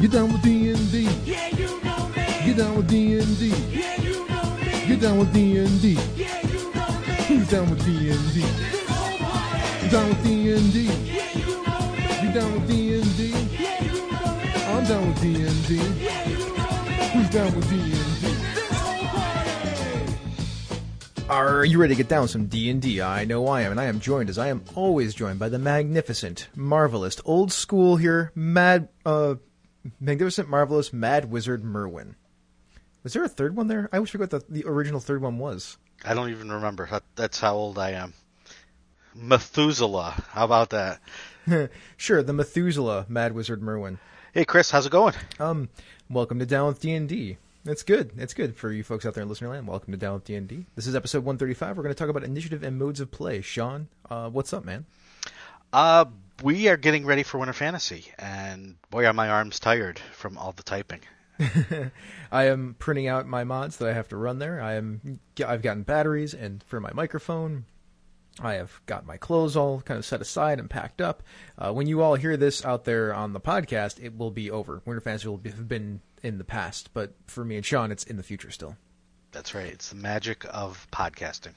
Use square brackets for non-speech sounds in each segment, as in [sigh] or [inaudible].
Get down with D&D. Yeah, you know me. Get down with D&D. Yeah, you know me. Get down with D&D. Yeah, you know me. Who's down with D&D? This whole party. You down with D&D? Yeah, you know me. You down with D&D? Yeah, you know me. I'm down with D&D. Yeah, you know me. Who's down with D&D? This whole party. Are you ready to get down with some D&D? I know I am, and I am joined, as I am always joined, by the magnificent, marvelous, old school here, mad, uh, magnificent, marvelous, mad wizard Merwin. Was there a third one there? I always forget what the, the original third one was. I don't even remember. That's how old I am. Methuselah. How about that? [laughs] Sure, the Methuselah, mad wizard Merwin. Hey, Chris, how's it going? Um, welcome to Down with D&D. It's good. It's good for you folks out there in listener land. Welcome to Down with D&D. This is episode 135. We're going to talk about initiative and modes of play. Sean, uh, what's up, man? Uh, we are getting ready for Winter Fantasy, and boy, are my arms tired from all the typing. [laughs] I am printing out my mods that I have to run there. I am I've gotten batteries and for my microphone. I have got my clothes all kind of set aside and packed up. Uh, when you all hear this out there on the podcast, it will be over. Winter Fantasy will be, have been in the past, but for me and Sean, it's in the future still. That's right. It's the magic of podcasting.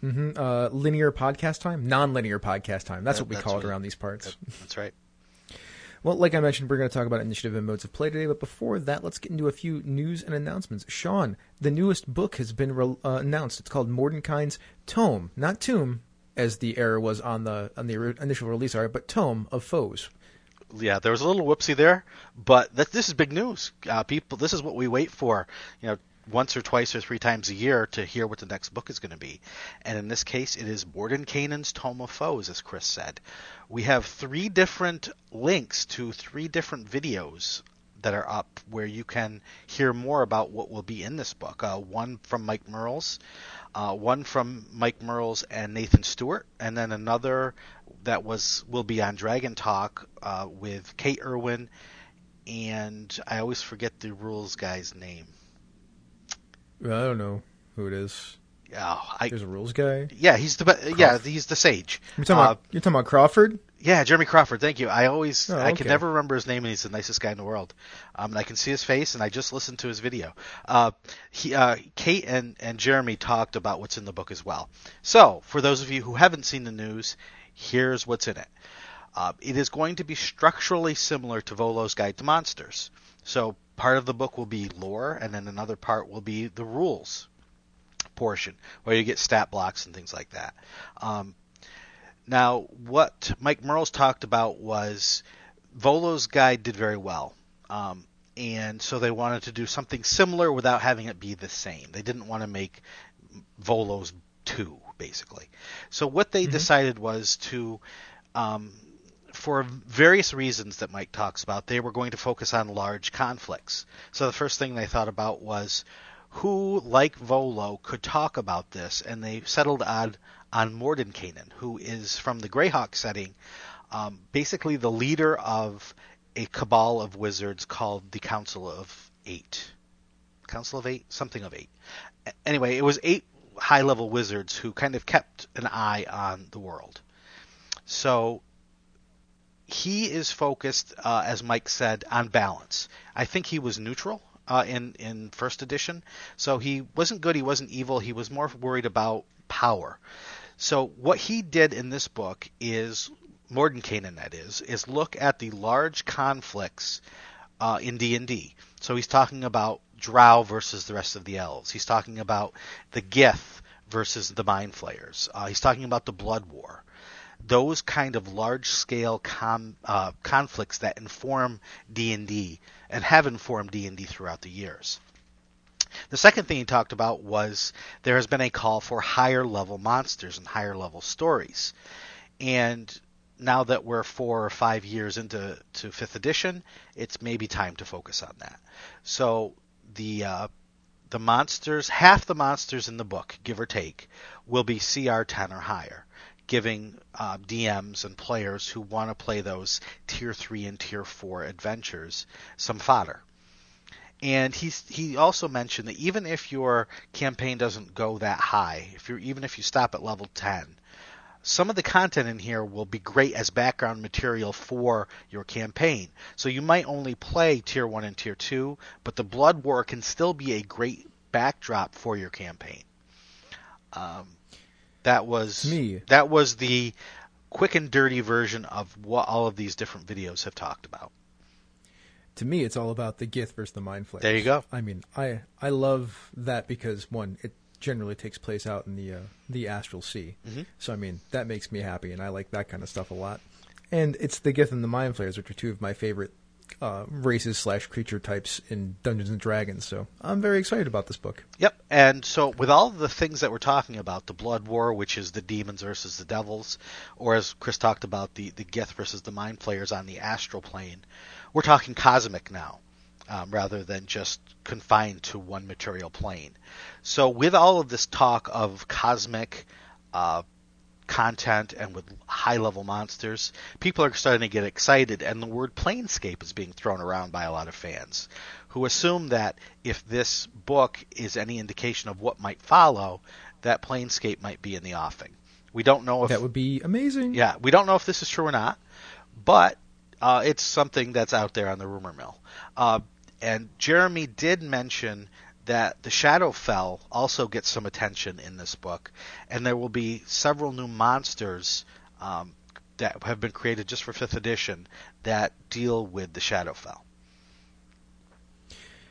Hmm Uh, linear podcast time, non-linear podcast time. That's That- what we that's call what- it around these parts. That's right. [laughs] Well, like I mentioned, we're going to talk about initiative and modes of play today. But before that, let's get into a few news and announcements. Sean, the newest book has been re- uh, announced. It's called Mordenkainen's Tome, not Tomb, as the error was on the on the ori- initial release art, but Tome of Foes. Yeah, there was a little whoopsie there, but that, this is big news. Uh, people, this is what we wait for. You know, once or twice or three times a year to hear what the next book is going to be. And in this case, it is Mordenkainen's Tome of Foes, as Chris said. We have three different links to three different videos that are up where you can hear more about what will be in this book. Uh, one from Mike Mearls, uh, one from Mike Mearls and Nathan Stewart, and then another that was will be on Dragon Talk uh, with Kate Irwin, and I always forget the rules guy's name. I don't know who it is. Oh, I, There's a rules guy. yeah, he's the be- yeah he's the sage. You're talking, Uh, about, you're talking about Crawford. Yeah, Jeremy Crawford. Thank you. I always, Oh, I can never remember his name, and he's the nicest guy in the world. Um, and I can see his face, and I just listened to his video. Uh, he, uh, Kate and and Jeremy talked about what's in the book as well. So, for those of you who haven't seen the news, here's what's in it. Uh, it is going to be structurally similar to Volo's Guide to Monsters. So, part of the book will be lore, and then another part will be the rules portion, where you get stat blocks and things like that. Um, now, what Mike Mearls talked about was Volo's guide did very well. Um, and so they wanted to do something similar without having it be the same. They didn't want to make Volo's 2, basically. So what they decided was to, um, for various reasons that Mike talks about, they were going to focus on large conflicts. So the first thing they thought about was who, like Volo, could talk about this, and they settled on on Mordenkainen, who is from the Greyhawk setting, um, basically the leader of a cabal of wizards called the Council of Eight. Council of Eight, something of eight. Anyway, it was eight high-level wizards who kind of kept an eye on the world. So he is focused, uh, as Mike said, on balance. I think he was neutral uh, in in first edition, so he wasn't good, he wasn't evil. He was more worried about power. So what he did in this book is Mordenkainen, that is, is look at the large conflicts uh, in D and D. So he's talking about Drow versus the rest of the elves. He's talking about the Gith versus the Mind Flayers. Uh, he's talking about the Blood War those kind of large scale com, uh, conflicts that inform D&D and have informed D&D throughout the years. The second thing he talked about was there has been a call for higher level monsters and higher level stories. And now that we're four or five years into to fifth edition, it's maybe time to focus on that. So the uh, the monsters, half the monsters in the book, give or take, will be CR 10 or higher, giving uh, DMs and players who want to play those tier 3 and tier 4 adventures some fodder. And he's, he also mentioned that even if your campaign doesn't go that high, if you're even if you stop at level 10, some of the content in here will be great as background material for your campaign. So you might only play tier 1 and tier 2, but the Blood War can still be a great backdrop for your campaign. Um, that was me- that was the quick and dirty version of what all of these different videos have talked about. To me, it's all about the Gith versus the Mind Flayers. There you go. I mean, I I love that because one, it generally takes place out in the uh, the astral sea. Mhm. So I mean, that makes me happy, and I like that kind of stuff a lot. And it's the Gith and the Mind Flayers, which are two of my favorite uh, races slash creature types in Dungeons and Dragons. So I'm very excited about this book. Yep. And so, with all the things that we're talking about, the Blood War, which is the demons versus the devils, or as Chris talked about, the, the Gith versus the Mind Flayers on the astral plane, we're talking cosmic now, um, rather than just confined to one material plane. So, with all of this talk of cosmic uh, content and with high level monsters, people are starting to get excited, and the word planescape is being thrown around by a lot of fans who assume that if this book is any indication of what might follow, that planescape might be in the offing. We don't know if That would be amazing. yeah, we don't know if this is true or not, but uh, it's something that's out there on the rumor mill. Uh, and Jeremy did mention that the Shadowfell also gets some attention in this book, and there will be several new monsters um, that have been created just for fifth edition that deal with the Shadowfell.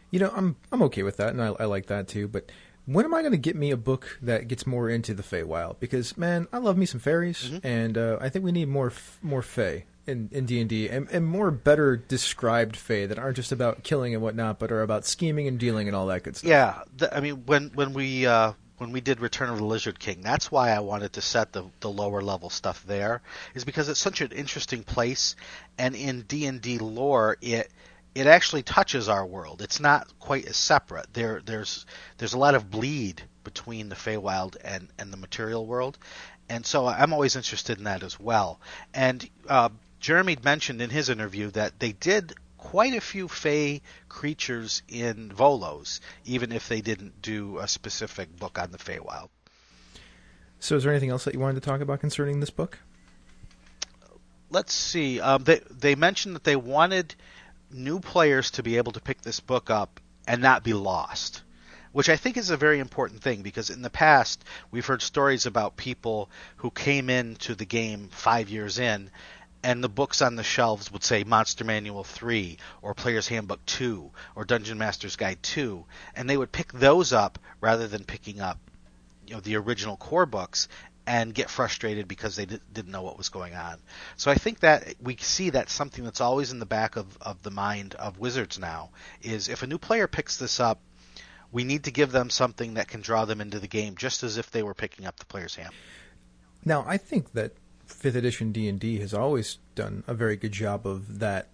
You know, I'm I'm okay with that, and I, I like that too. But when am I going to get me a book that gets more into the Feywild? Because man, I love me some fairies, and uh, I think we need more f- more Fey in in D and D, and more better described Fey that aren't just about killing and whatnot, but are about scheming and dealing and all that good stuff. Yeah, the, I mean when when we uh, when we did Return of the Lizard King, that's why I wanted to set the the lower level stuff there, is because it's such an interesting place, and in D and D lore, it it actually touches our world. It's not quite as separate. There there's there's a lot of bleed between the Feywild and and the material world, and so I'm always interested in that as well. And uh, Jeremy mentioned in his interview that they did quite a few Fey creatures in Volos, even if they didn't do a specific book on the Feywild. So, is there anything else that you wanted to talk about concerning this book? Let's see. Um, they they mentioned that they wanted new players to be able to pick this book up and not be lost. Which I think is a very important thing because in the past we've heard stories about people who came into the game five years in and the books on the shelves would say Monster Manual 3 or Player's Handbook 2 or Dungeon Master's Guide 2 and they would pick those up rather than picking up you know the original core books and get frustrated because they di- didn't know what was going on. So I think that we see that something that's always in the back of, of the mind of Wizards now is if a new player picks this up, we need to give them something that can draw them into the game just as if they were picking up the player's hand. Now, I think that fifth edition D and D has always done a very good job of that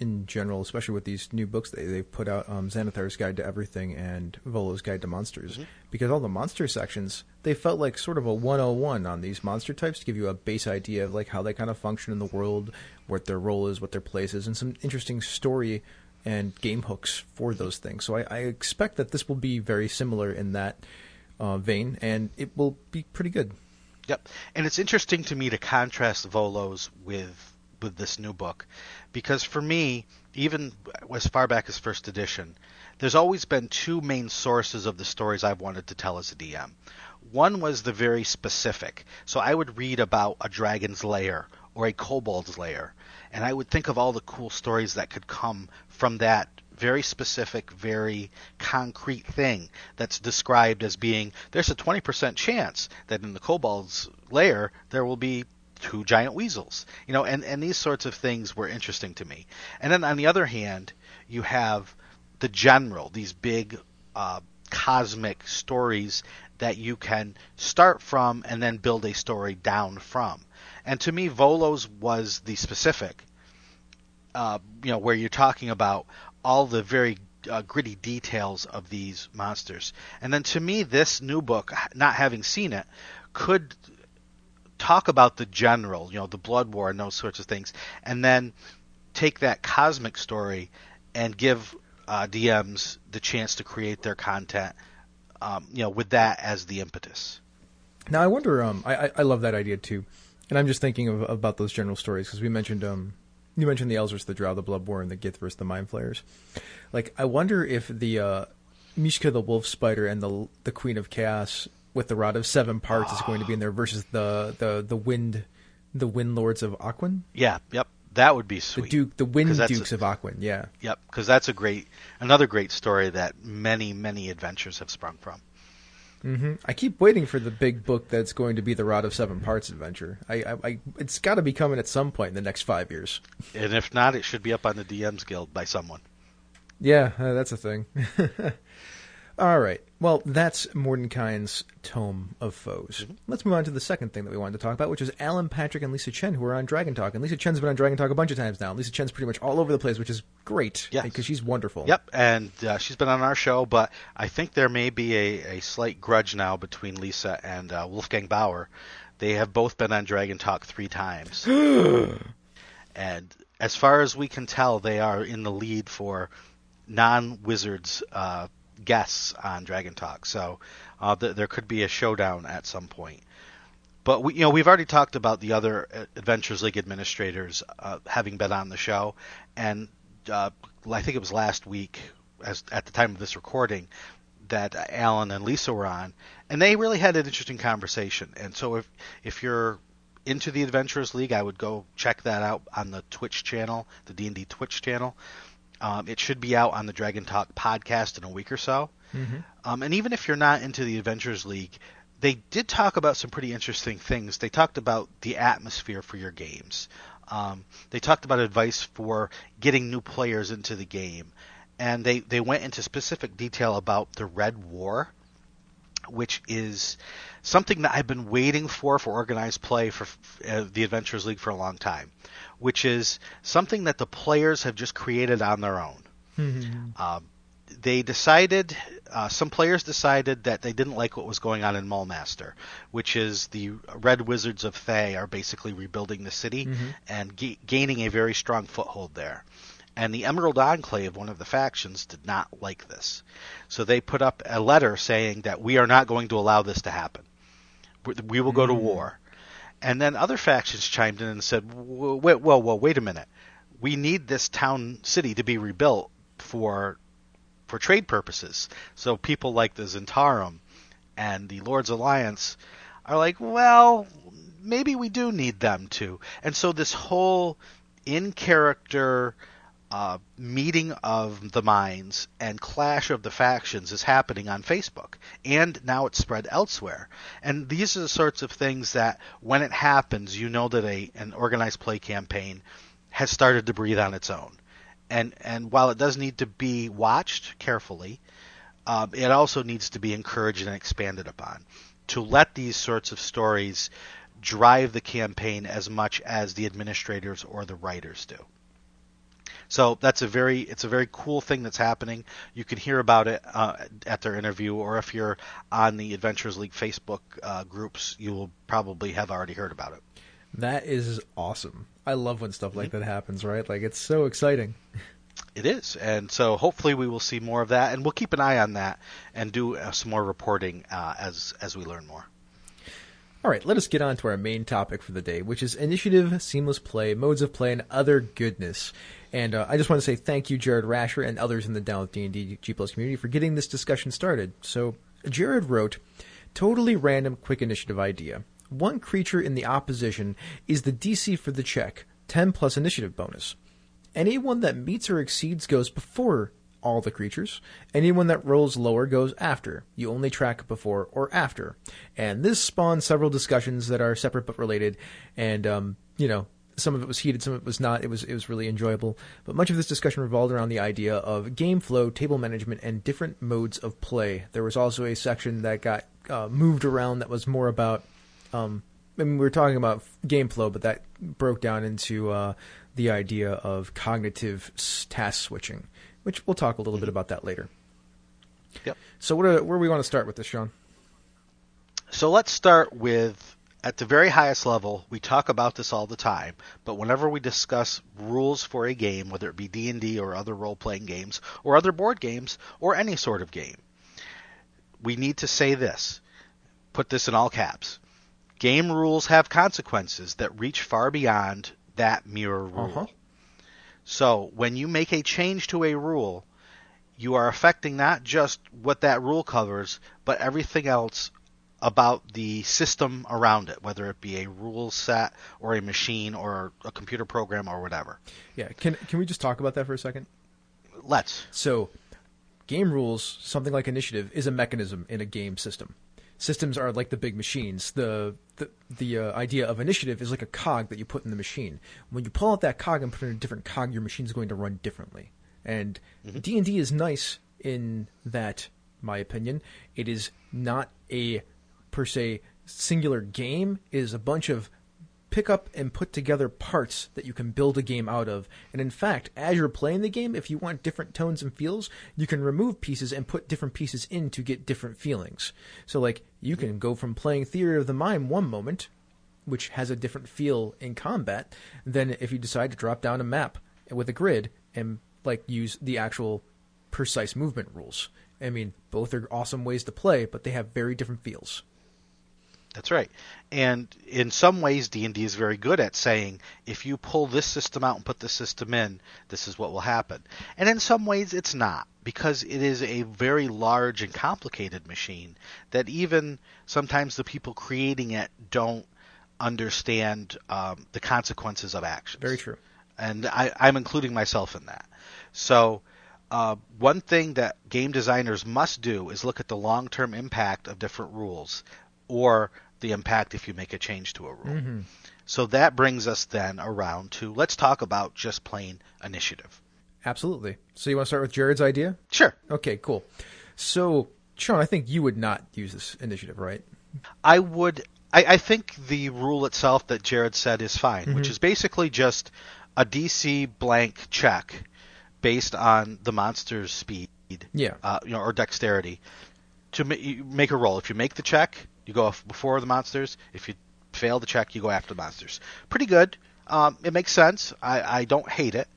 in general, especially with these new books they they've put out, um, Xanathar's Guide to Everything and Volo's Guide to Monsters. Because all the monster sections, they felt like sort of a 101 on these monster types to give you a base idea of like how they kind of function in the world, what their role is, what their place is, and some interesting story and game hooks for those things. So I, I expect that this will be very similar in that uh, vein, and it will be pretty good. Yep. And it's interesting to me to contrast Volos with with this new book because for me, even as far back as first edition, there's always been two main sources of the stories I've wanted to tell as a DM. One was the very specific. So I would read about a dragon's lair or a kobold's lair, and I would think of all the cool stories that could come from that very specific, very concrete thing that's described as being there's a 20% chance that in the kobold's lair there will be two giant weasels. You know, and, and these sorts of things were interesting to me. And then on the other hand, you have the general, these big uh, cosmic stories that you can start from and then build a story down from. And to me, Volos was the specific, uh, you know, where you're talking about all the very uh, gritty details of these monsters. And then to me, this new book, not having seen it, could talk about the general, you know, the blood war and those sorts of things, and then take that cosmic story and give uh, DMs the chance to create their content, um, you know, with that as the impetus. Now I wonder. Um, I, I love that idea too, and I'm just thinking of about those general stories because we mentioned um, you mentioned the Elzers, the Drow, the Bloodborne, the Gith versus the Mind Flayers. Like I wonder if the uh, Miska the Wolf Spider and the the Queen of Chaos with the Rod of Seven Parts is going to be in there versus the the the Wind the Wind Lords of Aquin, Yeah, yep, that would be sweet. the. Duke the Wind Dukes a- of Aquin. Yeah. Yep, because that's a great, another great story that many, many adventures have sprung from. Hmm I keep waiting for the big book that's going to be the Rod of Seven Parts adventure. I, I, I it's got to be coming at some point in the next five years. And if not, it should be up on the DM's Guild by someone. Yeah, uh, that's a thing. [laughs] All right. Well, that's Mordenkainen's Tome of Foes. Let's move on to the second thing that we wanted to talk about, which is Alan Patrick and Lysa Chen, who are on Dragon Talk. And Lysa Chen's been on Dragon Talk a bunch of times now. Lysa Chen's pretty much all over the place, which is great. Yes. Because she's wonderful. Yep, and uh, she's been on our show, but I think there may be a, a slight grudge now between Lysa and uh, Wolfgang Baur. They have both been on Dragon Talk three times. [gasps] and as far as we can tell, they are in the lead for non wizards uh, guests on Dragon Talk. So uh, th- there could be a showdown at some point. But we, you know, we've already talked about the other uh, Adventures League administrators uh, having been on the show, and uh, I think it was last week, as at the time of this recording, that Alan and Lysa were on, and they really had an interesting conversation. And so if if you're into the Adventurers League, I would go check that out on the Twitch channel, the D and D Twitch channel. Um, it should be out on the Dragon Talk podcast in a week or so. Um, and even if you're not into the Adventurers League, they did talk about some pretty interesting things. They talked about the atmosphere for your games. Um, they talked about advice for getting new players into the game, and they they went into specific detail about the Red War, which is something that I've been waiting for for organized play for uh, the Adventurers League for a long time, which is something that the players have just created on their own. Um, they decided, uh, some players decided that they didn't like what was going on in Mulmaster, which is the Red Wizards of Thay are basically rebuilding the city and ga- gaining a very strong foothold there. And the Emerald Enclave, one of the factions, did not like this. So they put up a letter saying that we are not going to allow this to happen. We- will go to mm. war. And then other factions chimed in and said, "Wait, well, well, well, wait a minute. We need this town city to be rebuilt for for trade purposes. So people like the Zhentarim and the Lords Alliance are like, well, maybe we do need them to. And so this whole in character uh, meeting of the minds and clash of the factions is happening on Facebook, and now it's spread elsewhere. And these are the sorts of things that, when it happens, you know that a an organized play campaign has started to breathe on its own. And and while it does need to be watched carefully, um, it also needs to be encouraged and expanded upon to let these sorts of stories drive the campaign as much as the administrators or the writers do. So that's a very it's a very cool thing that's happening. You can hear about it uh, at their interview, or if you're on the Adventures League Facebook uh, groups, you will probably have already heard about it. That is awesome. I love when stuff like that happens, right? Like, it's so exciting. [laughs] It is, and so hopefully we will see more of that, and we'll keep an eye on that and do uh, some more reporting uh, as as we learn more. All right, let us get on to our main topic for the day, which is initiative, seamless play, modes of play, and other goodness. And uh, I just want to say thank you, Jared Rasher, and others in the Down with D&D G Plus community for getting this discussion started. So, Jared wrote, totally random quick initiative idea. One creature in the opposition is the DC for the check, 10 plus initiative bonus. Anyone that meets or exceeds goes before all the creatures. Anyone that rolls lower goes after. You only track before or after. And this spawned several discussions that are separate but related. And, um, you know, some of it was heated, some of it was not. It was it was really enjoyable. But much of this discussion revolved around the idea of game flow, table management, and different modes of play. There was also a section that got uh, moved around that was more about um, I mean, we were talking about game flow, but that broke down into uh, the idea of cognitive task switching, which we'll talk a little bit about that later. Yep. So, what are, where do we want to start with this, Sean? So let's start with at the very highest level. We talk about this all the time, but whenever we discuss rules for a game, whether it be D and D or other role-playing games or other board games or any sort of game, we need to say this: put this in all caps. Game rules have consequences that reach far beyond that mere rule. Uh-huh. So when you make a change to a rule, you are affecting not just what that rule covers, but everything else about the system around it, whether it be a rule set or a machine or a computer program or whatever. Yeah. Can can we just talk about that for a second? Let's. So, game rules, something like initiative, is a mechanism in a game system. Systems are like the big machines. The the, the uh, idea of initiative is like a cog that you put in the machine. When you pull out that cog and put in a different cog, your machine's going to run differently. And D and D is nice in that, my opinion, it is not a per se singular game. It is a bunch of pick up and put together parts that you can build a game out of. And in fact, as you're playing the game, if you want different tones and feels, you can remove pieces and put different pieces in to get different feelings. So, like, you can go from playing Theater of the Mind one moment, which has a different feel in combat, than if you decide to drop down a map with a grid and, like, use the actual precise movement rules. I mean, both are awesome ways to play, but they have very different feels. That's right. And in some ways, D and D is very good at saying, if you pull this system out and put this system in, this is what will happen. And in some ways, it's not because it is a very large and complicated machine that even sometimes the people creating it don't understand um, the consequences of actions. Very true. and I, I'm including myself in that. So, uh, one thing that game designers must do is look at the long-term impact of different rules, or the impact if you make a change to a rule. Mm-hmm. So that brings us then around to let's talk about just plain initiative. Absolutely. So, you want to start with Jared's idea? Sure, Okay, cool. So, Sean, I think you would not use this initiative, right? I would. I, I think the rule itself that Jared said is fine, which is basically just a DC blank check based on the monster's speed. Yeah. uh, you know, or dexterity to ma- make a roll. If you make the check, you go before the monsters. If you fail the check, you go after the monsters. Pretty good. Um, it makes sense. I, I don't hate it.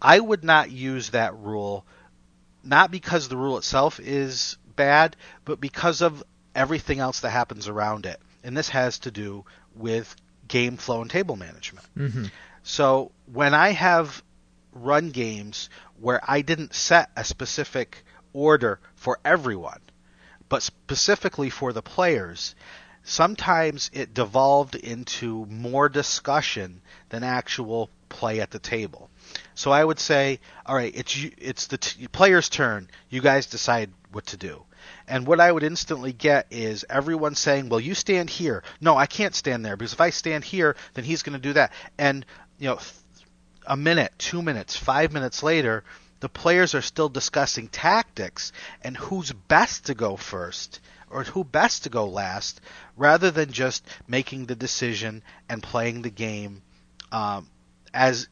I would not use that rule, not because the rule itself is bad, but because of everything else that happens around it. And this has to do with game flow and table management. Mm-hmm. So when I have run games where I didn't set a specific order for everyone, but specifically for the players, sometimes it devolved into more discussion than actual play at the table. So I would say, all right, it's it's the t- player's turn. You guys decide what to do. And what I would instantly get is everyone saying, "Well, you stand here." No, I can't stand there because if I stand here, then he's going to do that. And you know, a minute, two minutes, five minutes later, the players are still discussing tactics and who's best to go first or who best to go last, rather than just making the decision and playing the game um, as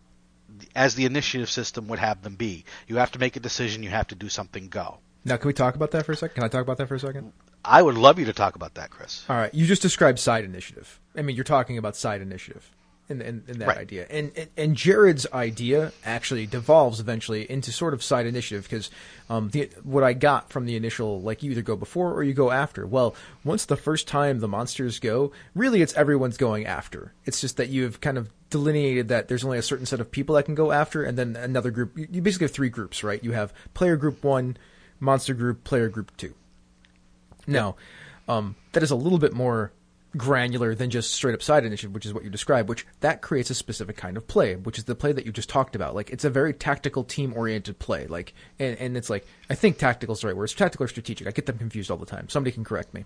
as the initiative system would have them be. You have to make a decision. You have to do something. Go. Now, can we talk about that for a second? Can I talk about that for a second? I would love you to talk about that, Chris. All right. You just described side initiative. I mean, you're talking about side initiative in, in, in that Right. idea. And, and and Jared's idea actually devolves eventually into sort of side initiative because um, the, what I got from the initial, like you either go before or you go after. Well, once the first time the monsters go, really it's everyone's going after. It's just that you've kind of delineated that there's only a certain set of people that can go after, and then another group. You you basically have three groups, right? You have player group one, monster group, player group two. Now, um, that is a little bit more granular than just straight up side initiative, which is what you described, which that creates a specific kind of play, which is the play that you just talked about. Like it's a very tactical team oriented play. Like and, and it's like I think tactical is the right word. It's tactical or strategic. I get them confused all the time. Somebody can correct me.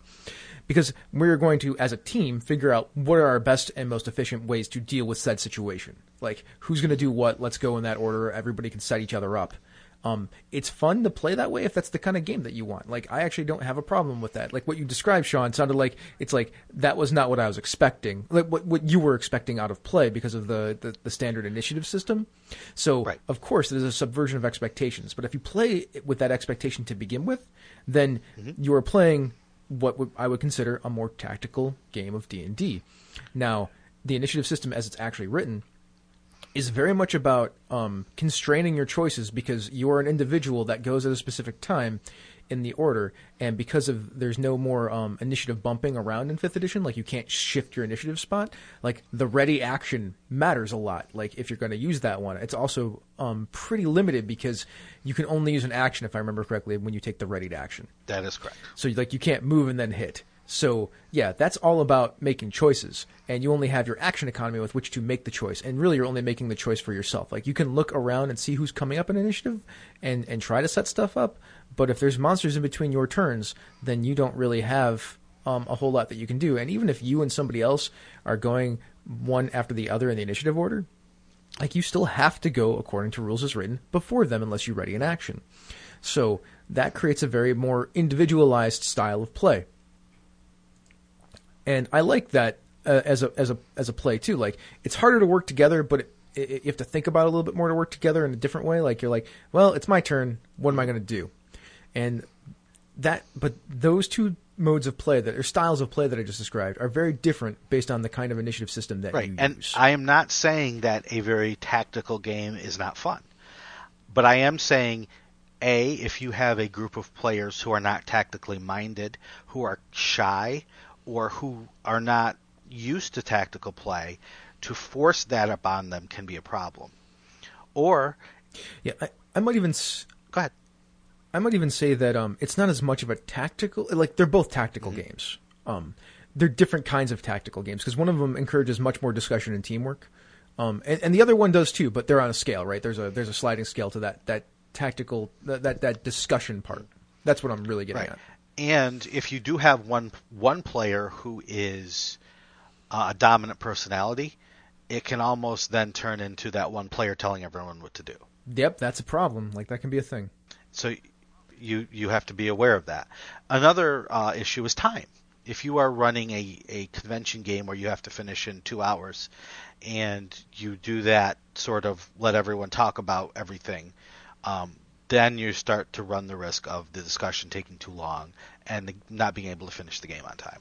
Because we're going to, as a team, figure out what are our best and most efficient ways to deal with said situation. Like who's going to do what, let's go in that order, everybody can set each other up. Um, it's fun to play that way if that's the kind of game that you want. Like, I actually don't have a problem with that. Like what you described, Sean, sounded like it's like that was not what I was expecting. Like what what you were expecting out of play because of the the, the standard initiative system. So Right. of course there's a subversion of expectations. But if you play with that expectation to begin with, then you are playing what would, I would consider a more tactical game of D and D. Now, the initiative system, as it's actually written, is very much about um, constraining your choices because you are an individual that goes at a specific time in the order, and because of there's no more um, initiative bumping around in fifth edition, like you can't shift your initiative spot. Like the ready action matters a lot. Like if you're going to use that one, it's also um, pretty limited because you can only use an action, if I remember correctly, when you take the ready to action. That is correct. So like you can't move and then hit. So yeah, that's all about making choices, and you only have your action economy with which to make the choice. And really, you're only making the choice for yourself. Like you can look around and see who's coming up in initiative, and and try to set stuff up. But if there's monsters in between your turns, then you don't really have um, a whole lot that you can do. And even if you and somebody else are going one after the other in the initiative order, like you still have to go according to rules as written before them unless you're ready in action. So that creates a very more individualized style of play. And I like that uh, as a as a as a play too. Like it's harder to work together, but it, it, you have to think about it a little bit more to work together in a different way. Like you're like, well, it's my turn. What am I going to do? And that, but those two modes of play that or styles of play that I just described are very different based on the kind of initiative system that Right. you And use. I am not saying that a very tactical game is not fun. But I am saying A, if you have a group of players who are not tactically minded, who are shy, or who are not used to tactical play, to force that upon them can be a problem. Or, yeah, I, I might even s- go ahead. I might even say that um, it's not as much of a tactical. Like they're both tactical Mm-hmm. games. Um, they're different kinds of tactical games because one of them encourages much more discussion and teamwork, um, and, and the other one does too. But they're on a scale, right? There's a there's a sliding scale to that that tactical that that, that discussion part. That's what I'm really getting Right. at. And if you do have one one player who is uh, a dominant personality, it can almost then turn into that one player telling everyone what to do. Yep, that's a problem. Like that can be a thing. So you you have to be aware of that. Another uh, issue is time. If you are running a, a convention game where you have to finish in two hours, and you do that sort of let everyone talk about everything, um, then you start to run the risk of the discussion taking too long and the, not being able to finish the game on time.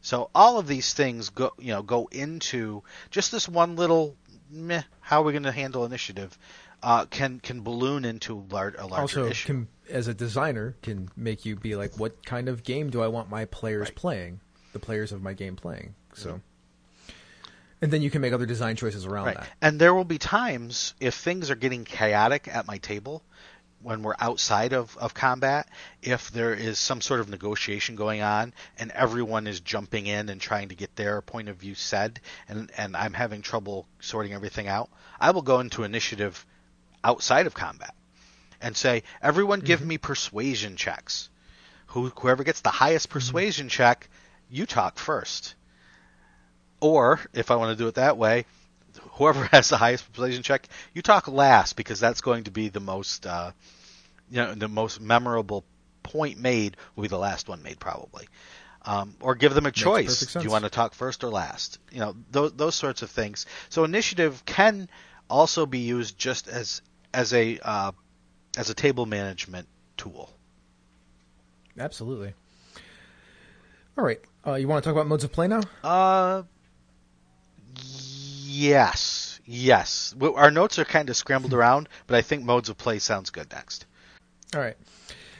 So all of these things go you know go into just this one little meh, how are we going to handle initiative uh, can can balloon into lar- a larger also, issue. can, as a designer, can make you be like, what kind of game do I want my players Right. playing? The players of my game playing. So, and then you can make other design choices around Right. that. And there will be times if things are getting chaotic at my table when we're outside of, of combat, if there is some sort of negotiation going on and everyone is jumping in and trying to get their point of view said and, and I'm having trouble sorting everything out, I will go into initiative outside of combat and say, everyone give me persuasion checks. Who, whoever gets the highest persuasion check, you talk first. Or, if I want to do it that way, whoever [laughs] has the highest persuasion check, you talk last because that's going to be the most, uh, you know, the most memorable point made will be the last one made probably. Um, or give them a choice. Do you want to talk first or last? You know, those those sorts of things. So initiative can also be used just as as a uh, as a table management tool. Absolutely. All right. Uh, you want to talk about modes of play now? Uh, yes, yes. Our notes are kind of scrambled around, but I think modes of play sounds good next. All right.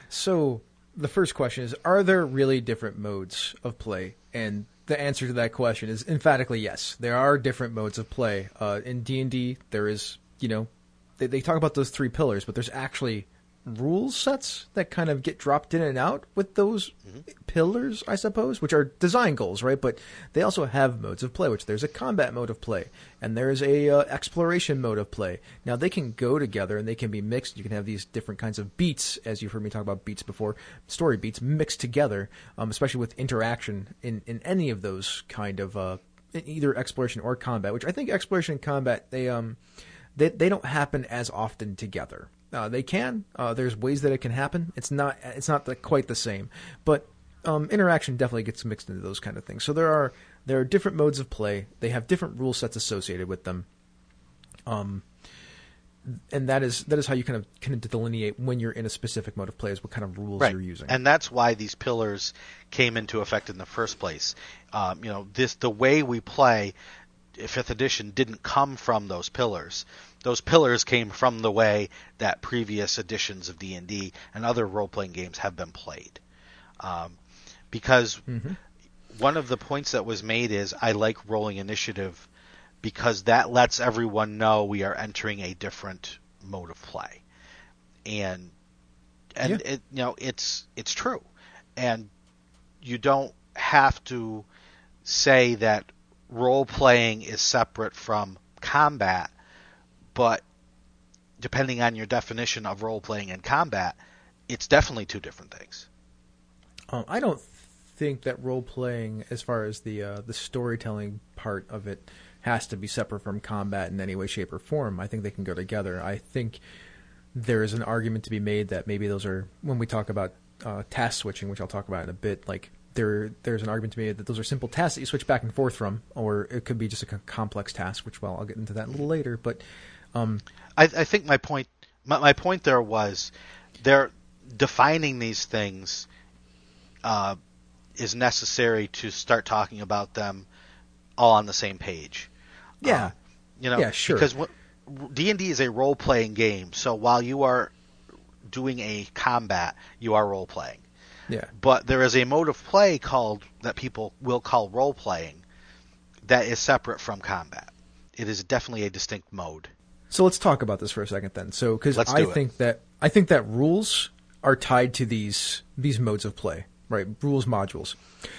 So the first question is: Are there really different modes of play? And the answer to that question is emphatically yes. There are different modes of play. Uh, in D and D, there is, you know, they, they talk about those three pillars, but there's actually rule sets that kind of get dropped in and out with those pillars, I suppose, which are design goals, right? But they also have modes of play, which there's a combat mode of play and there's a uh, exploration mode of play. Now they can go together and they can be mixed. You can have these different kinds of beats, as you've heard me talk about beats before, story beats mixed together, um, especially with interaction in in any of those kind of uh, either exploration or combat. Which I think exploration and combat they um they they don't happen as often together. Uh, they can. Uh, there's ways that it can happen. It's not. It's not the, quite the same, but um, interaction definitely gets mixed into those kind of things. So there are there are different modes of play. They have different rule sets associated with them. Um, and that is that is how you kind of kind of delineate when you're in a specific mode of play is what kind of rules right. you're using. And that's why these pillars came into effect in the first place. Um, you know, this the way we play fifth edition didn't come from those pillars. Those pillars came from the way that previous editions of D and D and other role playing games have been played. Um, because one of the points that was made is I like rolling initiative because that lets everyone know we are entering a different mode of play, and and Yeah. it you know it's it's true, and you don't have to say that role playing is separate from combat, but depending on your definition of role playing and combat, it's definitely two different things. Um, I don't think that role playing, as far as the uh, the storytelling part of it, has to be separate from combat in any way, shape, or form. I think they can go together. I think there is an argument to be made that maybe those are when we talk about uh, task switching, which I'll talk about in a bit. Like there, there's an argument to be made that those are simple tasks that you switch back and forth from, or it could be just a complex task. Which, well, I'll get into that a little later. But um, I, I think my point my, my point there was they're defining these things uh, is necessary to start talking about them all on the same page. yeah, Um, you know, Yeah, sure. Because D and D is a role playing game, so while you are doing a combat, you are role playing. yeah. But there is a mode of play called that people will call role playing that is separate from combat. It is definitely a distinct mode. So let's talk about this for a second then. So because I it. think that I think that rules are tied to these these modes of play, right? Rules modules.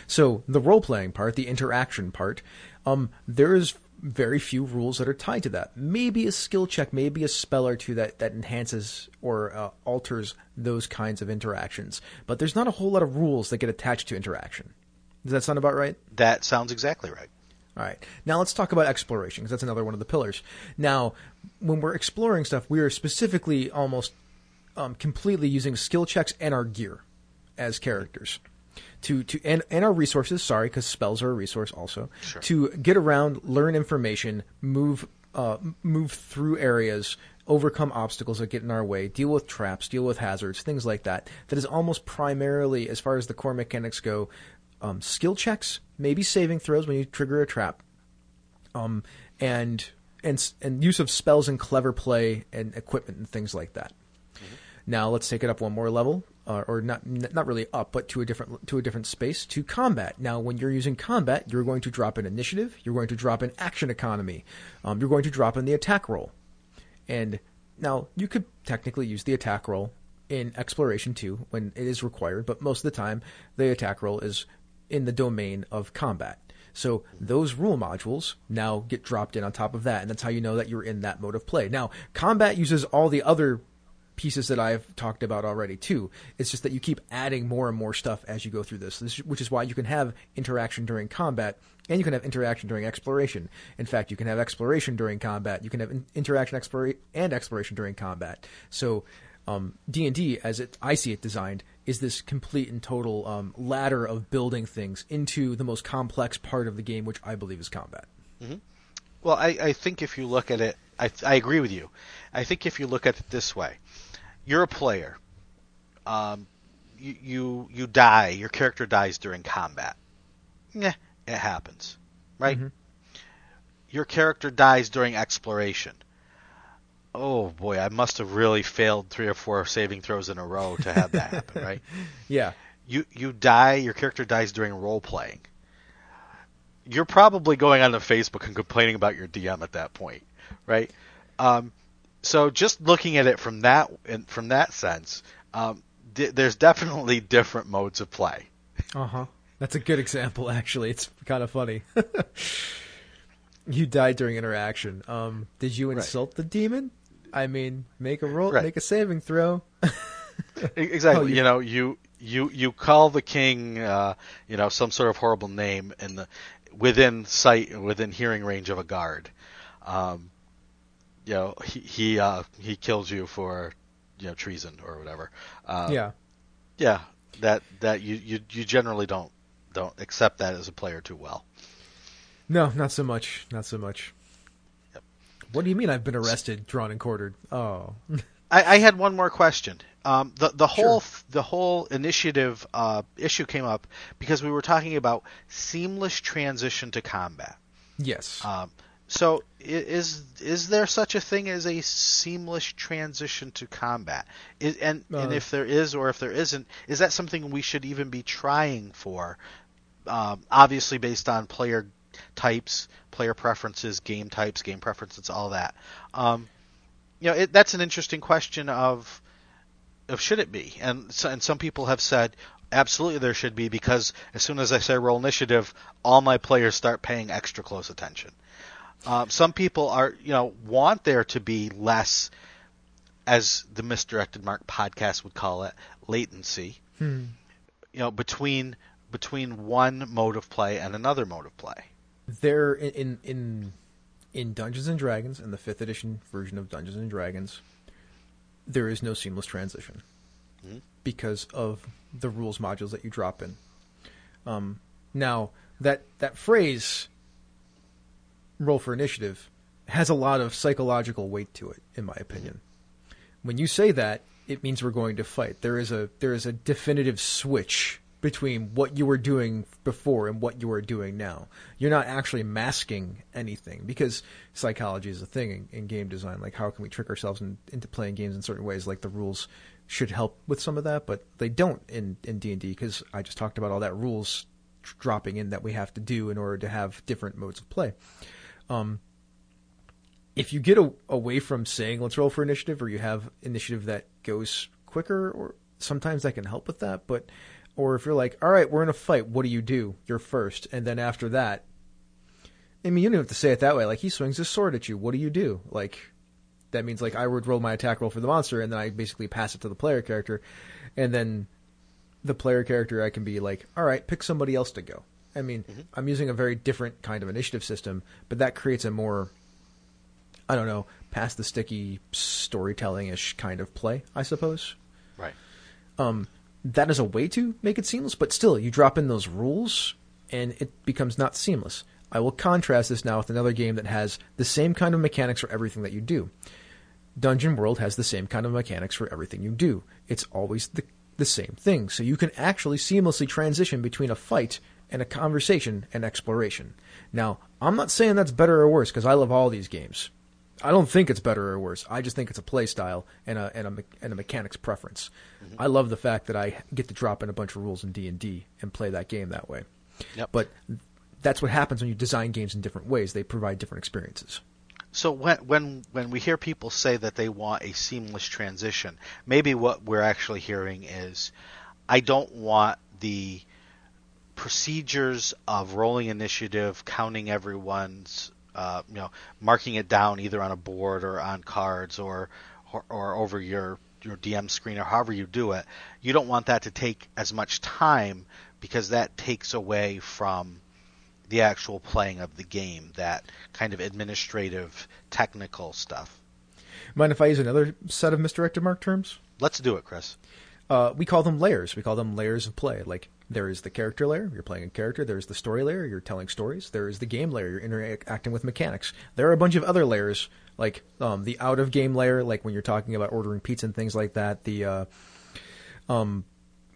So the role playing part, the interaction part, um, there is very few rules that are tied to that. Maybe a skill check, maybe a spell or two that that enhances or uh, alters those kinds of interactions. But there's not a whole lot of rules that get attached to interaction. Does that sound about right? That sounds exactly right. All right. Now let's talk about exploration because that's another one of the pillars. Now, when we're exploring stuff, we are specifically almost um, completely using skill checks and our gear as characters to to and, and our resources. Sorry, because spells are a resource also Sure. to get around, learn information, move uh, move through areas. Overcome obstacles that get in our way, deal with traps, deal with hazards, things like that. That is almost primarily, as far as the core mechanics go, um, skill checks, maybe saving throws when you trigger a trap, um, and and and use of spells and clever play and equipment and things like that. Now let's take it up one more level, uh, or not not really up, but to a different to a different space to combat. Now, when you're using combat, you're going to drop in initiative, you're going to drop in action economy, um, you're going to drop in the attack roll, and now you could technically use the attack roll in exploration too when it is required, but most of the time the attack roll is in the domain of combat. So those rule modules now get dropped in on top of that, and that's how you know that you're in that mode of play. Now, combat uses all the other pieces that I've talked about already too. It's just that you keep adding more and more stuff as you go through this, which is why you can have interaction during combat and you can have interaction during exploration. In fact, you can have exploration during combat. You can have in- interaction explora- and exploration during combat. So um, D&D, as it, I see it designed, is this complete and total um, ladder of building things into the most complex part of the game, which I believe is combat. Well, I, I think if you look at it, I, I agree with you. I think if you look at it this way, you're a player. Um, you, you you die. Your character dies during combat. Yeah, it happens, right? Your character dies during exploration. Oh boy, I must have really failed three or four saving throws in a row to have that happen, right? [laughs] Yeah. you you die your character dies during role playing you're probably going on to facebook and complaining about your dm at that point right um, so just looking at it from that in- from that sense um, th- there's definitely different modes of play Uh huh. That's a good example, actually. It's kind of funny. [laughs] you died during interaction. Um, did you insult the demon? I mean, make a roll, Right. make a saving throw. Exactly [laughs] Oh, you- you know you you you call the king uh, you know some sort of horrible name in the within sight within hearing range of a guard um, you know he he uh, he kills you for you know treason or whatever uh, yeah. yeah that that you, you you generally don't don't accept that as a player too well No, not so much. Not so much. What do you mean I've been arrested, drawn, and quartered? Oh. I, I had one more question. Um, the the whole Sure. the whole initiative uh, issue came up because we were talking about seamless transition to combat. Yes. Um, so is is there such a thing as a seamless transition to combat? Is, and and Uh, if there is or if there isn't, is that something we should even be trying for? Um, obviously, based on player types, player preferences, game types, game preferences, all that. Um, you know, it, that's an interesting question of of should it be? And so, and some people have said absolutely there should be because as soon as I say roll initiative, all my players start paying extra close attention. Um, some people are, you know, want there to be less, as the Misdirected Mark podcast would call it, latency. Hmm. You know, between between one mode of play and another mode of play. There in, in in Dungeons and Dragons in the fifth edition version of Dungeons and Dragons, there is no seamless transition Mhm. because of the rules modules that you drop in. Um, now that that phrase "roll for initiative" has a lot of psychological weight to it, in my opinion. When you say that, it means we're going to fight. There is a there is a definitive switch between what you were doing before and what you are doing now. You're not actually masking anything because psychology is a thing in, in game design. Like how can we trick ourselves in, into playing games in certain ways? Like the rules should help with some of that, but they don't in in D and D because I just talked about all that rules dropping in that we have to do in order to have different modes of play. Um, if you get a, away from saying let's roll for initiative, or you have initiative that goes quicker, or sometimes that can help with that. But or if you're like, all right, we're in a fight, what do you do? You're first, and then after that, I mean, you don't have to say it that way. Like he swings his sword at you, what do you do? Like that means like I would roll my attack roll for the monster, and then I basically pass it to the player character, and then the player character I can be like, all right, pick somebody else to go. I mean, I'm using a very different kind of initiative system, but that creates a more I don't know, past the sticky storytelling ish kind of play, I suppose. Right. Um, that is a way to make it seamless, but still, you drop in those rules and it becomes not seamless. I will contrast this now with another game that has the same kind of mechanics for everything that you do. Dungeon World has the same kind of mechanics for everything you do. It's always the, the same thing. So you can actually seamlessly transition between a fight and a conversation and exploration. Now, I'm not saying that's better or worse because I love all these games. I don't think it's better or worse. I just think it's a play style and a and a, and a mechanics preference. Mm-hmm. I love the fact that I get to drop in a bunch of rules in D and D and play that game that way. Yep. But that's what happens when you design games in different ways. They provide different experiences. So when when when we hear people say that they want a seamless transition, maybe what we're actually hearing is, I don't want the procedures of rolling initiative, counting everyone's, uh, you know, marking it down either on a board or on cards or or, or over your your DM screen or however you do it. You don't want that to take as much time because that takes away from the actual playing of the game, that kind of administrative, technical stuff. Mind if I use another set of misdirected mark terms? Let's do it, Chris. Uh, we call them layers. We call them layers of play. Like there is the character layer, you're playing a character. There's the story layer, you're telling stories. There is the game layer, you're interacting with mechanics. There are a bunch of other layers, like um, the out of game layer, like when you're talking about ordering pizza and things like that. The uh, um,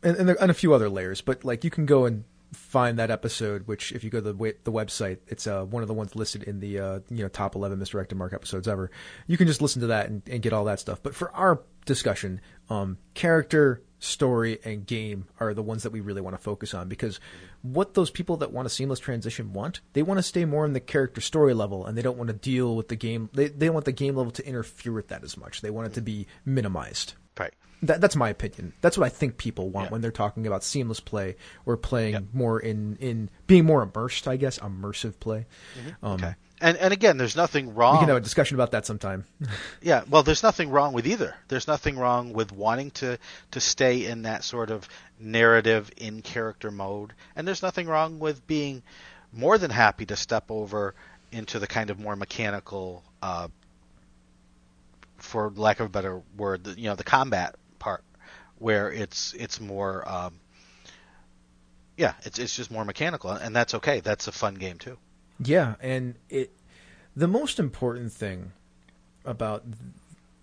and and, there, and a few other layers. But like you can go and find that episode. Which if you go to the the website, it's uh, one of the ones listed in the uh, you know top eleven misdirected mark episodes ever. You can just listen to that and, and get all that stuff. But for our discussion, um, character, story, and game are the ones that we really want to focus on because what those people that want a seamless transition want, they want to stay more in the character story level and they don't want to deal with the game. They they don't want the game level to interfere with that as much. They want it to be minimized. Right. That, that's my opinion. That's what I think people want Yeah. when they're talking about seamless play or playing Yep. more in, in being more immersed, I guess, immersive play. Um, Okay. And and again, there's nothing wrong. We can have a discussion about that sometime. [laughs] Yeah, well, there's nothing wrong with either. There's nothing wrong with wanting to to stay in that sort of narrative in character mode, and there's nothing wrong with being more than happy to step over into the kind of more mechanical, uh, for lack of a better word, the, you know, the combat part, where it's it's more, um, yeah, it's it's just more mechanical, and that's okay. That's a fun game too. Yeah, and it the most important thing about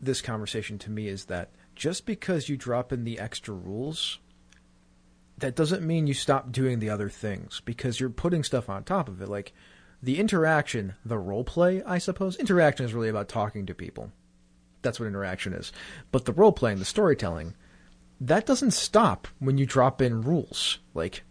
this conversation to me is that just because you drop in the extra rules that doesn't mean you stop doing the other things because you're putting stuff on top of it like the interaction, the role play, I suppose. Interaction is really about talking to people. That's what interaction is. But the role playing, the storytelling, that doesn't stop when you drop in rules. Like,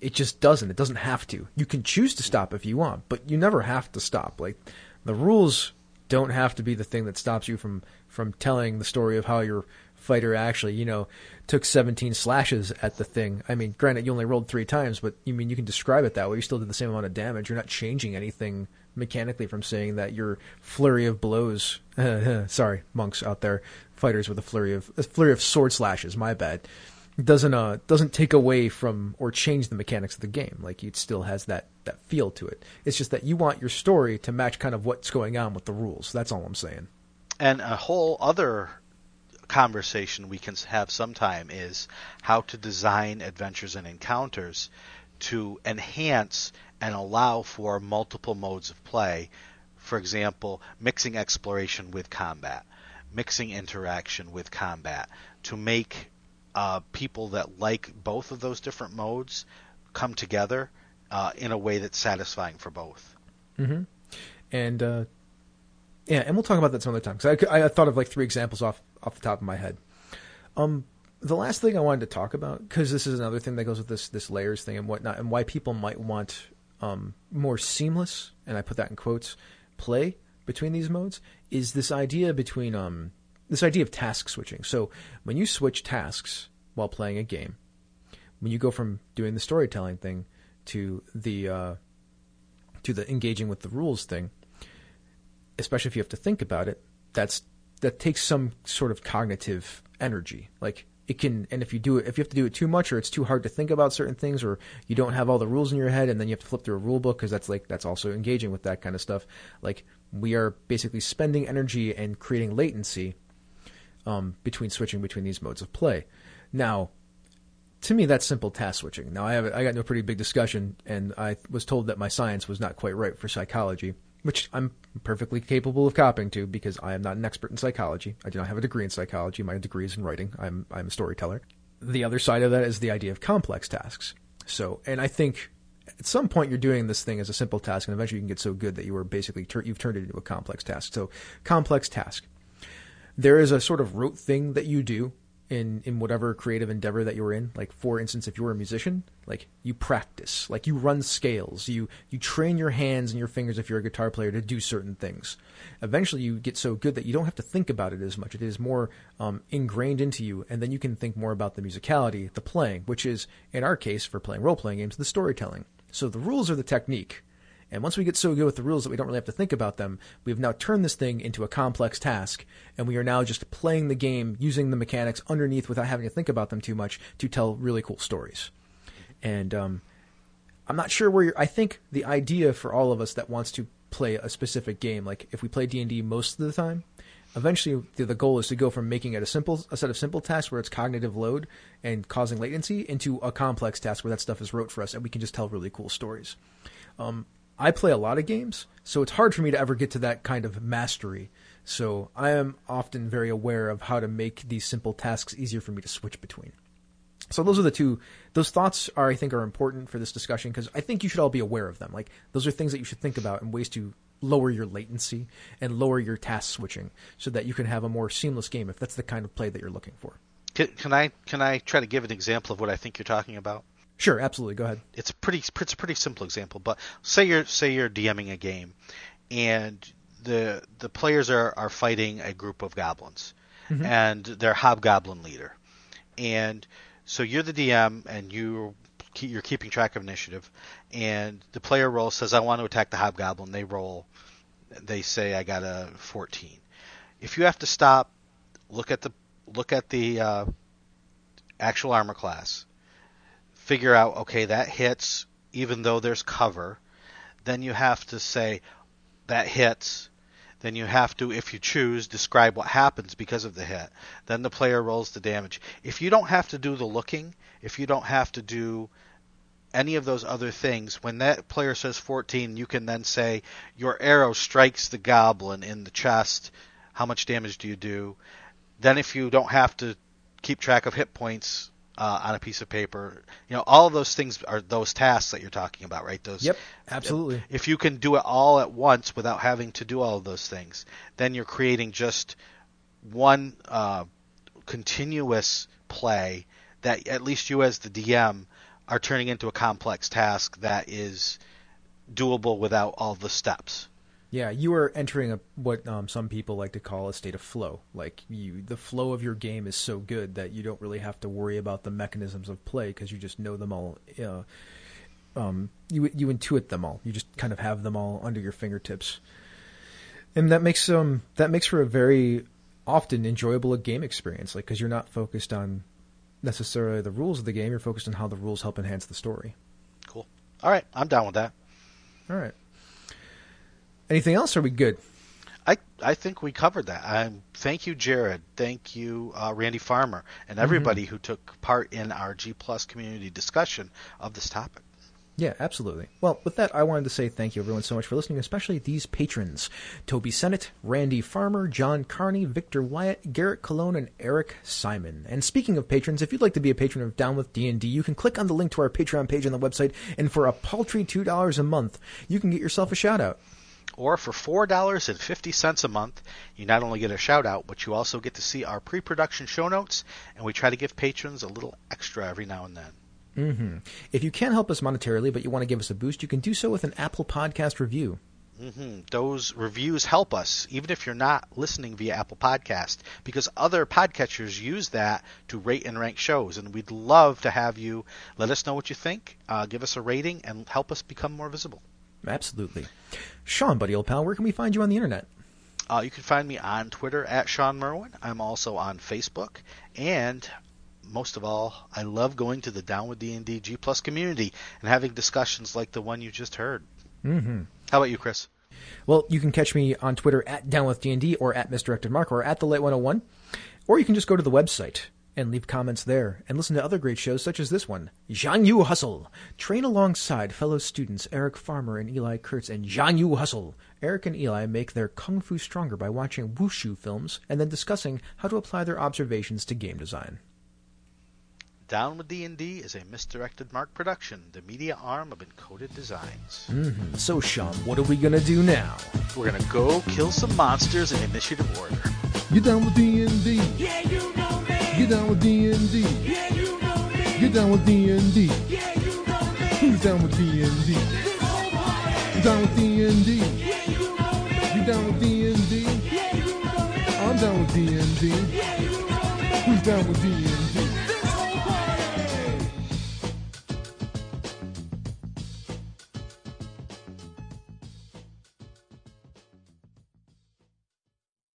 it just doesn't. It doesn't have to. You can choose to stop if you want, but you never have to stop. Like, the rules don't have to be the thing that stops you from from telling the story of how your fighter actually, you know, took 17 slashes at the thing. I mean, granted, you only rolled three times, but you mean you can describe it that way. You still did the same amount of damage. You're not changing anything mechanically from saying that your flurry of blows. [laughs] sorry, monks out there, fighters with a flurry of a flurry of sword slashes. My bad. Doesn't uh doesn't take away from or change the mechanics of the game. Like it still has that that feel to it. It's just that you want your story to match kind of what's going on with the rules. That's all I'm saying. And a whole other conversation we can have sometime is how to design adventures and encounters to enhance and allow for multiple modes of play. For example, mixing exploration with combat, mixing interaction with combat to make uh, people that like both of those different modes come together uh, in a way that's satisfying for both. Mm-hmm. And uh, yeah, and we'll talk about that some other time because I, I thought of like three examples off off the top of my head. Um, the last thing I wanted to talk about because this is another thing that goes with this this layers thing and whatnot, and why people might want um, more seamless, and I put that in quotes, play between these modes is this idea between um this idea of task switching. So when you switch tasks while playing a game, when you go from doing the storytelling thing to the uh, to the engaging with the rules thing, especially if you have to think about it, that's that takes some sort of cognitive energy. Like it can, and if you do it, if you have to do it too much, or it's too hard to think about certain things, or you don't have all the rules in your head, and then you have to flip through a rule book because that's like that's also engaging with that kind of stuff. Like we are basically spending energy and creating latency um, between switching between these modes of play. Now, to me, that's simple task switching. Now, I have I got into a pretty big discussion, and I was told that my science was not quite right for psychology, which I'm perfectly capable of copying to because I am not an expert in psychology. I do not have a degree in psychology. My degree is in writing. I'm I'm a storyteller. The other side of that is the idea of complex tasks. So, and I think at some point you're doing this thing as a simple task, and eventually you can get so good that you are basically tur- you've turned it into a complex task. So, complex task. There is a sort of rote thing that you do in in whatever creative endeavor that you're in. Like for instance, if you're a musician, like you practice, like you run scales, you you train your hands and your fingers if you're a guitar player to do certain things. Eventually, you get so good that you don't have to think about it as much. It is more um, ingrained into you, and then you can think more about the musicality, the playing, which is in our case for playing role playing games, the storytelling. So the rules are the technique. And once we get so good with the rules that we don't really have to think about them, we've now turned this thing into a complex task, and we are now just playing the game using the mechanics underneath without having to think about them too much to tell really cool stories. And um, I'm not sure where you're. I think the idea for all of us that wants to play a specific game, like if we play D and D most of the time, eventually the, the goal is to go from making it a simple a set of simple tasks where it's cognitive load and causing latency into a complex task where that stuff is rote for us and we can just tell really cool stories. Um, I play a lot of games, so it's hard for me to ever get to that kind of mastery. So I am often very aware of how to make these simple tasks easier for me to switch between. So those are the two. Those thoughts are, I think, are important for this discussion because I think you should all be aware of them. Like those are things that you should think about and ways to lower your latency and lower your task switching so that you can have a more seamless game if that's the kind of play that you're looking for. Can, can I can I try to give an example of what I think you're talking about? Sure, absolutely. Go ahead. It's a pretty it's a pretty simple example, but say you're say you're DMing a game, and the the players are are fighting a group of goblins, Mhm. and they're hobgoblin leader, and so you're the DM and you you're keeping track of initiative, and the player roll says I want to attack the hobgoblin. They roll, they say I got a 14. If you have to stop, look at the look at the uh, actual armor class, figure out okay that hits even though there's cover, then you have to say that hits. Then you have to, if you choose, describe what happens because of the hit. Then the player rolls the damage. If you don't have to do the looking, if you don't have to do any of those other things, when that player says 14, you can then say your arrow strikes the goblin in the chest. How much damage do you do? Then, if you don't have to keep track of hit points uh, on a piece of paper. You know, all of those things are those tasks that you're talking about, right? Those. Yep, absolutely. If you can do it all at once without having to do all of those things, then you're creating just one uh, continuous play that at least you as the DM are turning into a complex task that is doable without all the steps. Yeah, you are entering a what um, some people like to call a state of flow. Like you, the flow of your game is so good that you don't really have to worry about the mechanisms of play because you just know them all. Uh, um, you you intuit them all. You just kind of have them all under your fingertips, and that makes um that makes for a very often enjoyable game experience. Like because you're not focused on necessarily the rules of the game. You're focused on how the rules help enhance the story. Cool. All right, I'm down with that. All right. Anything else? Are we good? I I think we covered that. Um, thank you, Jared. Thank you, uh, Randy Farmer, and everybody who took part in our G Plus community discussion of this topic. Yeah, absolutely. Well, with that, I wanted to say thank you everyone so much for listening, especially these patrons Toby Sennett, Randy Farmer, John Carney, Victor Wyatt, Garrett Cologne, and Eric Simon. And speaking of patrons, if you'd like to be a patron of Down with D&D, you can click on the link to our Patreon page on the website, and for a paltry $2 a month, you can get yourself a shout out. Or for four dollars and fifty cents a month, you not only get a shout out, but you also get to see our pre-production show notes, and we try to give patrons a little extra every now and then. hmm If you can't help us monetarily, but you want to give us a boost, you can do so with an Apple Podcast review. hmm Those reviews help us, even if you're not listening via Apple Podcast, because other podcatchers use that to rate and rank shows, and we'd love to have you let us know what you think, uh, give us a rating, and help us become more visible. Absolutely. Shawn, buddy old pal, where can we find you on the internet? Uh, you can find me on Twitter at Shawn Merwin. I'm also on Facebook, and most of all, I love going to the Down with D&D G Plus community and having discussions like the one you just heard. Mm-hmm. How about you, Chris? Well, you can catch me on Twitter at DownWithDND or at Misdirected Mark or at the Light 101, or you can just go to the website and leave comments there and listen to other great shows such as this one, Jianghu Hustle. Train alongside fellow students Eric Farmer and Eli Kurtz and Jianghu Hustle. Eric and Eli make their kung fu stronger by watching wushu films and then discussing how to apply their observations to game design. Down with D&D is a Misdirected Mark production, the media arm of Encoded Designs. hmm So, Shawn, what are we gonna do now? We're gonna go kill some monsters in initiative order. Get down with D&D. Yeah, you know Get down with D&D. Yeah, you know me. Get down with D&D. Yeah, you know me. Who's down with D&D? Party. Down with D&D. Yeah, you know me. You down with D&D? Yeah, you know me. I'm down with D&D. Yeah, you know me. Who's down with D&D?